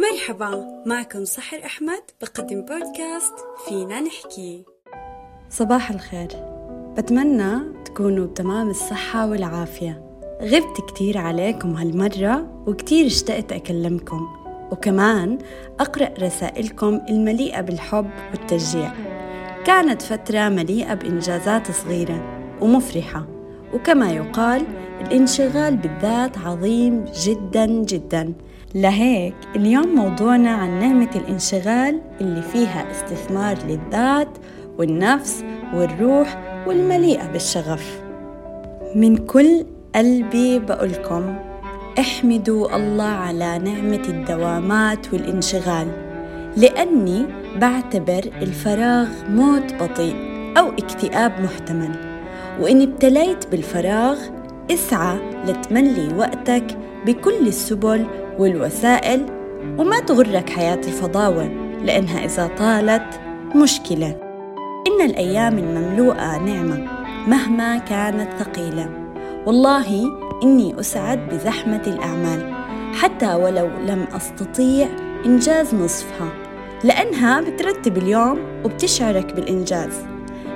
مرحبا معكم سحر أحمد بقدم بودكاست فينا نحكي. صباح الخير. بتمنى تكونوا بتمام الصحة والعافية. غبت كتير عليكم هالمرة وكتير اشتقت أكلمكم. وكمان أقرأ رسائلكم المليئة بالحب والتشجيع. كانت فترة مليئة بإنجازات صغيرة ومفرحة. وكما يقال الانشغال بالذات عظيم جدا جدا. لهيك اليوم موضوعنا عن نعمة الانشغال اللي فيها استثمار للذات والنفس والروح والمليئة بالشغف. من كل قلبي بقولكم احمدوا الله على نعمة الدوامات والانشغال لأني بعتبر الفراغ موت بطيء أو اكتئاب محتمل. وإن ابتليت بالفراغ اسعى لتملي وقتك بكل السبل والوسائل وما تغرك حياة الفضاوة لأنها إذا طالت مشكلة. إن الأيام المملوءة نعمة مهما كانت ثقيلة. والله إني أسعد بزحمة الأعمال حتى ولو لم أستطيع إنجاز نصفها. لأنها بترتب اليوم وبتشعرك بالإنجاز.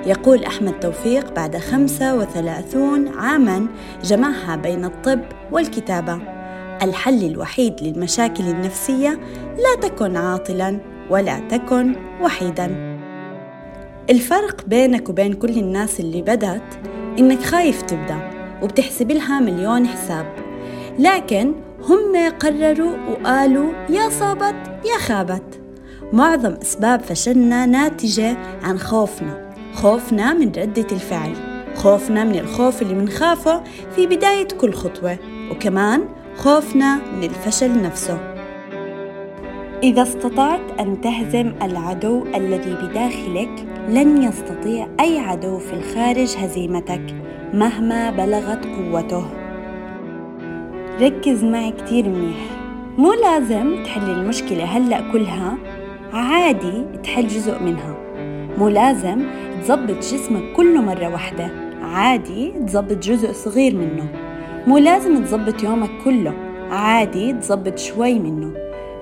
يقول أحمد توفيق بعد 35 عاماً جمعها بين الطب والكتابة. الحل الوحيد للمشاكل النفسية لا تكن عاطلاً ولا تكن وحيداً. الفرق بينك وبين كل الناس اللي بدت إنك خايف تبدأ وبتحسب لها مليون حساب. لكن هم قرروا وقالوا يا صابت يا خابت. معظم أسباب فشلنا ناتجة عن خوفنا. خوفنا من ردة الفعل. خوفنا من الخوف اللي منخافه في بداية كل خطوة. وكمان خوفنا من الفشل نفسه. إذا استطعت أن تهزم العدو الذي بداخلك لن يستطيع أي عدو في الخارج هزيمتك مهما بلغت قوته. ركز معي كتير منيح. مو لازم تحل المشكلة هلأ كلها عادي تحل جزء منها. مو لازم تزبط جسمك كله مرة واحدة عادي تزبط جزء صغير منه. مو لازم تزبط يومك كله. عادي تزبط شوي منه.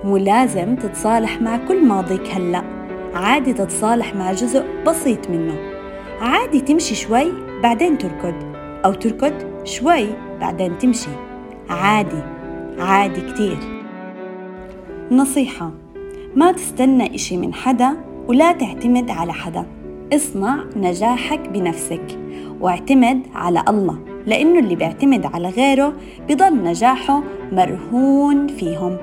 مو لازم تتصالح مع كل ماضيك هلأ. عادي تتصالح مع جزء بسيط منه. عادي تمشي شوي بعدين تركض أو تركض شوي بعدين تمشي. عادي عادي كتير. نصيحة ما تستنى إشي من حدا ولا تعتمد على حدا. اصنع نجاحك بنفسك واعتمد على الله. لأنه اللي بيعتمد على غيره بضل نجاحه مرهون فيهم.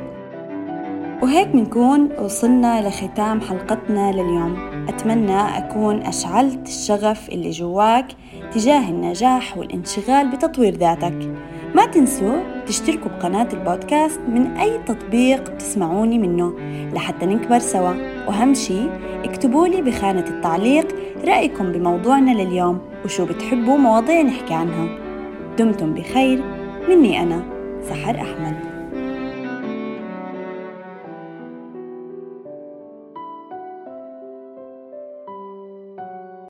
وهيك بنكون وصلنا لختام حلقتنا لليوم. أتمنى أكون أشعلت الشغف اللي جواك تجاه النجاح والانشغال بتطوير ذاتك. ما تنسوا تشتركوا بقناة البودكاست من أي تطبيق بتسمعوني منه لحتى نكبر سوا. وأهم شي اكتبوا لي بخانة التعليق رأيكم بموضوعنا لليوم وشو بتحبوا مواضيع نحكي عنها. دمتم بخير مني أنا سحر أحمد.